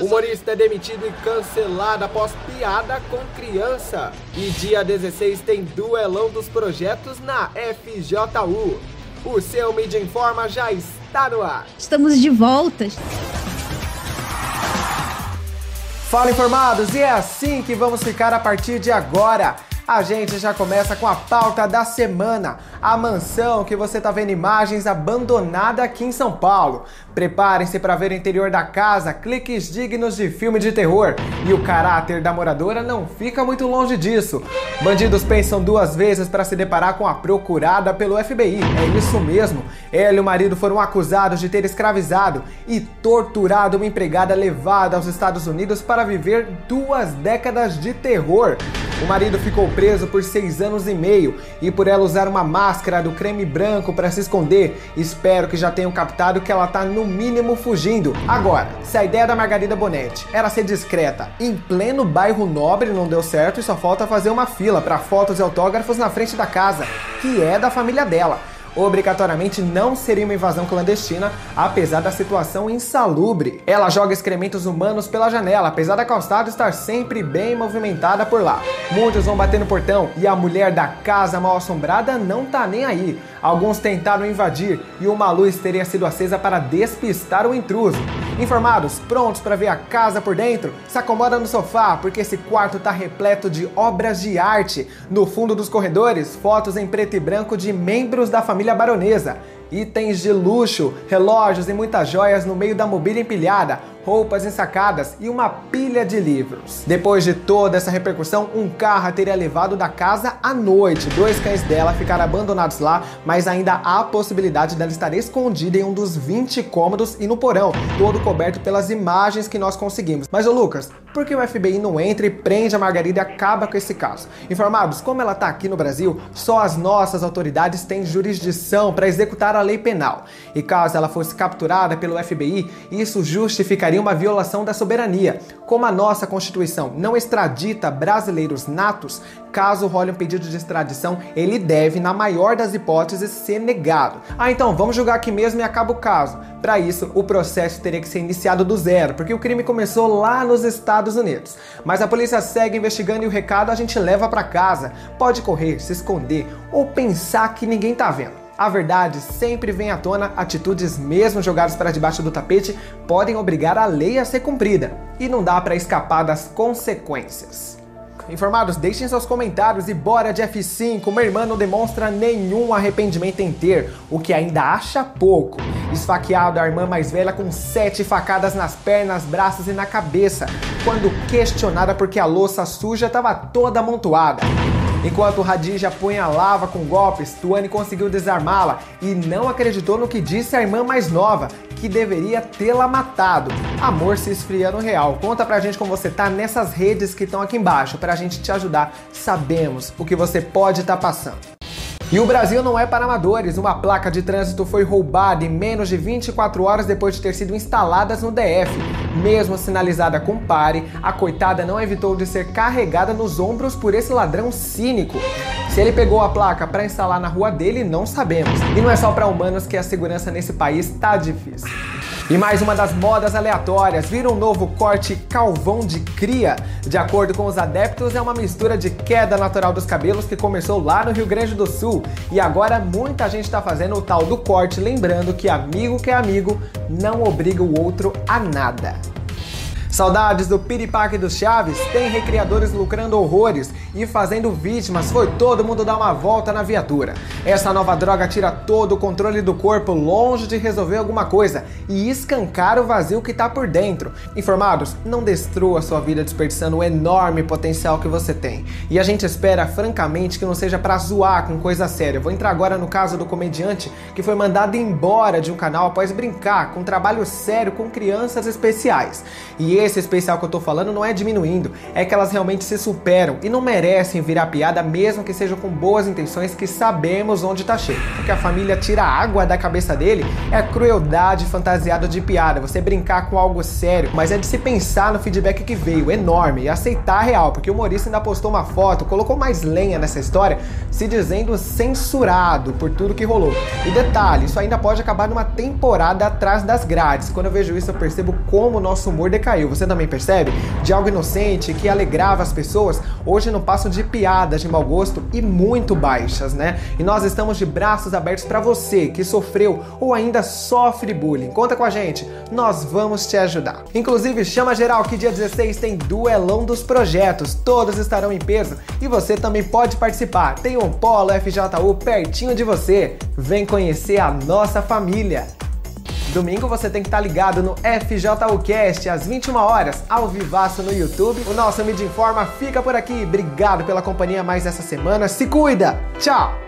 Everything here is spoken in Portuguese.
Humorista é demitido e cancelado após piada com criança. E dia 16 tem duelão dos projetos na FJU. O seu Mídia Informa já está no ar. Estamos de volta. Fala informados, e é assim que vamos ficar a partir de agora. A gente já começa com a pauta da semana. A mansão que você tá vendo imagens abandonada aqui em São Paulo. Preparem-se para ver o interior da casa, cliques dignos de filme de terror. E o caráter da moradora não fica muito longe disso. Bandidos pensam duas vezes para se deparar com a procurada pelo FBI. É isso mesmo. Ela e o marido foram acusados de ter escravizado e torturado uma empregada levada aos Estados Unidos para viver duas décadas de terror. O marido ficou preso por seis anos e meio e por ela usar uma máscara do creme branco para se esconder. Espero que já tenham captado que ela tá no mínimo fugindo. Agora, se a ideia da Margarida Bonetti era ser discreta em pleno bairro nobre não deu certo e só falta fazer uma fila para fotos e autógrafos na frente da casa, que é da família dela obrigatoriamente não seria uma invasão clandestina, apesar da situação insalubre. Ela joga excrementos humanos pela janela, apesar da calçada estar sempre bem movimentada por lá. Muitos vão bater no portão e a mulher da casa mal assombrada não tá nem aí. Alguns tentaram invadir e uma luz teria sido acesa para despistar o intruso. Informados, prontos para ver a casa por dentro, se acomoda no sofá porque esse quarto tá repleto de obras de arte. No fundo dos corredores, fotos em preto e branco de membros da família baronesa. Itens de luxo, relógios e muitas joias no meio da mobília empilhada, roupas ensacadas e uma pilha de livros. Depois de toda essa repercussão, um carro teria levado da casa à noite. Dois cães dela ficaram abandonados lá, mas ainda há a possibilidade dela estar escondida em um dos 20 cômodos e no porão, todo coberto pelas imagens que nós conseguimos. Mas o Lucas, por que o FBI não entra e prende a Margarida e acaba com esse caso? Informados, como ela está aqui no Brasil, só as nossas autoridades têm jurisdição para executar a lei penal. E caso ela fosse capturada pelo FBI, isso justificaria uma violação da soberania. Como a nossa Constituição não extradita brasileiros natos, caso role um pedido de extradição, ele deve, na maior das hipóteses, ser negado. Ah, então vamos julgar aqui mesmo e acaba o caso. Para isso, o processo teria que ser iniciado do zero, porque o crime começou lá nos Estados Unidos. Mas a polícia segue investigando e o recado a gente leva para casa. Pode correr, se esconder ou pensar que ninguém tá vendo. A verdade sempre vem à tona, atitudes mesmo jogadas para debaixo do tapete podem obrigar a lei a ser cumprida e não dá para escapar das consequências. Informados, deixem seus comentários e bora de F5. Uma irmã não demonstra nenhum arrependimento em ter, o que ainda acha pouco. Esfaqueado a irmã mais velha com sete facadas nas pernas, braços e na cabeça, quando questionada porque a louça suja estava toda amontoada. Enquanto Radija punha lava com golpes, Tuane conseguiu desarmá-la e não acreditou no que disse a irmã mais nova, que deveria tê-la matado. Amor se esfriando real. Conta pra gente como você tá nessas redes que estão aqui embaixo, pra gente te ajudar. Sabemos o que você pode estar tá passando. E o Brasil não é para amadores. Uma placa de trânsito foi roubada em menos de 24 horas depois de ter sido instalada no DF. Mesmo sinalizada com pare, a coitada não evitou de ser carregada nos ombros por esse ladrão cínico. Se ele pegou a placa para instalar na rua dele, não sabemos. E não é só para humanos que a segurança nesse país tá difícil. E mais uma das modas aleatórias, vira um novo corte calvão de cria. De acordo com os adeptos, é uma mistura de queda natural dos cabelos que começou lá no Rio Grande do Sul. E agora muita gente está fazendo o tal do corte, lembrando que amigo que é amigo não obriga o outro a nada. Saudades do piripaque dos Chaves? Tem recriadores lucrando horrores e fazendo vítimas. Foi todo mundo dar uma volta na viatura. Essa nova droga tira todo o controle do corpo longe de resolver alguma coisa e escancar o vazio que tá por dentro. Informados, não destrua sua vida desperdiçando o enorme potencial que você tem. E a gente espera, francamente, que não seja para zoar com coisa séria. vou entrar agora no caso do comediante que foi mandado embora de um canal após brincar com um trabalho sério com crianças especiais. E esse especial que eu tô falando não é diminuindo, é que elas realmente se superam e não merecem virar piada, mesmo que sejam com boas intenções, que sabemos onde tá cheio. Porque a família tira água da cabeça dele é crueldade fantasiada de piada, você brincar com algo sério, mas é de se pensar no feedback que veio, enorme, e aceitar a real, porque o humorista ainda postou uma foto, colocou mais lenha nessa história, se dizendo censurado por tudo que rolou. E detalhe, isso ainda pode acabar numa temporada atrás das grades. Quando eu vejo isso, eu percebo como o nosso humor decaiu. Você também percebe? De algo inocente que alegrava as pessoas, hoje não passam de piadas de mau gosto e muito baixas, né? E nós estamos de braços abertos para você que sofreu ou ainda sofre bullying. Conta com a gente, nós vamos te ajudar. Inclusive, chama geral que dia 16 tem duelão dos projetos, todos estarão em peso e você também pode participar. Tem um Polo FJU pertinho de você. Vem conhecer a nossa família. Domingo você tem que estar ligado no FJUcast às 21 horas, ao vivaço no YouTube. O nosso Mídia Informa fica por aqui. Obrigado pela companhia mais essa semana. Se cuida. Tchau.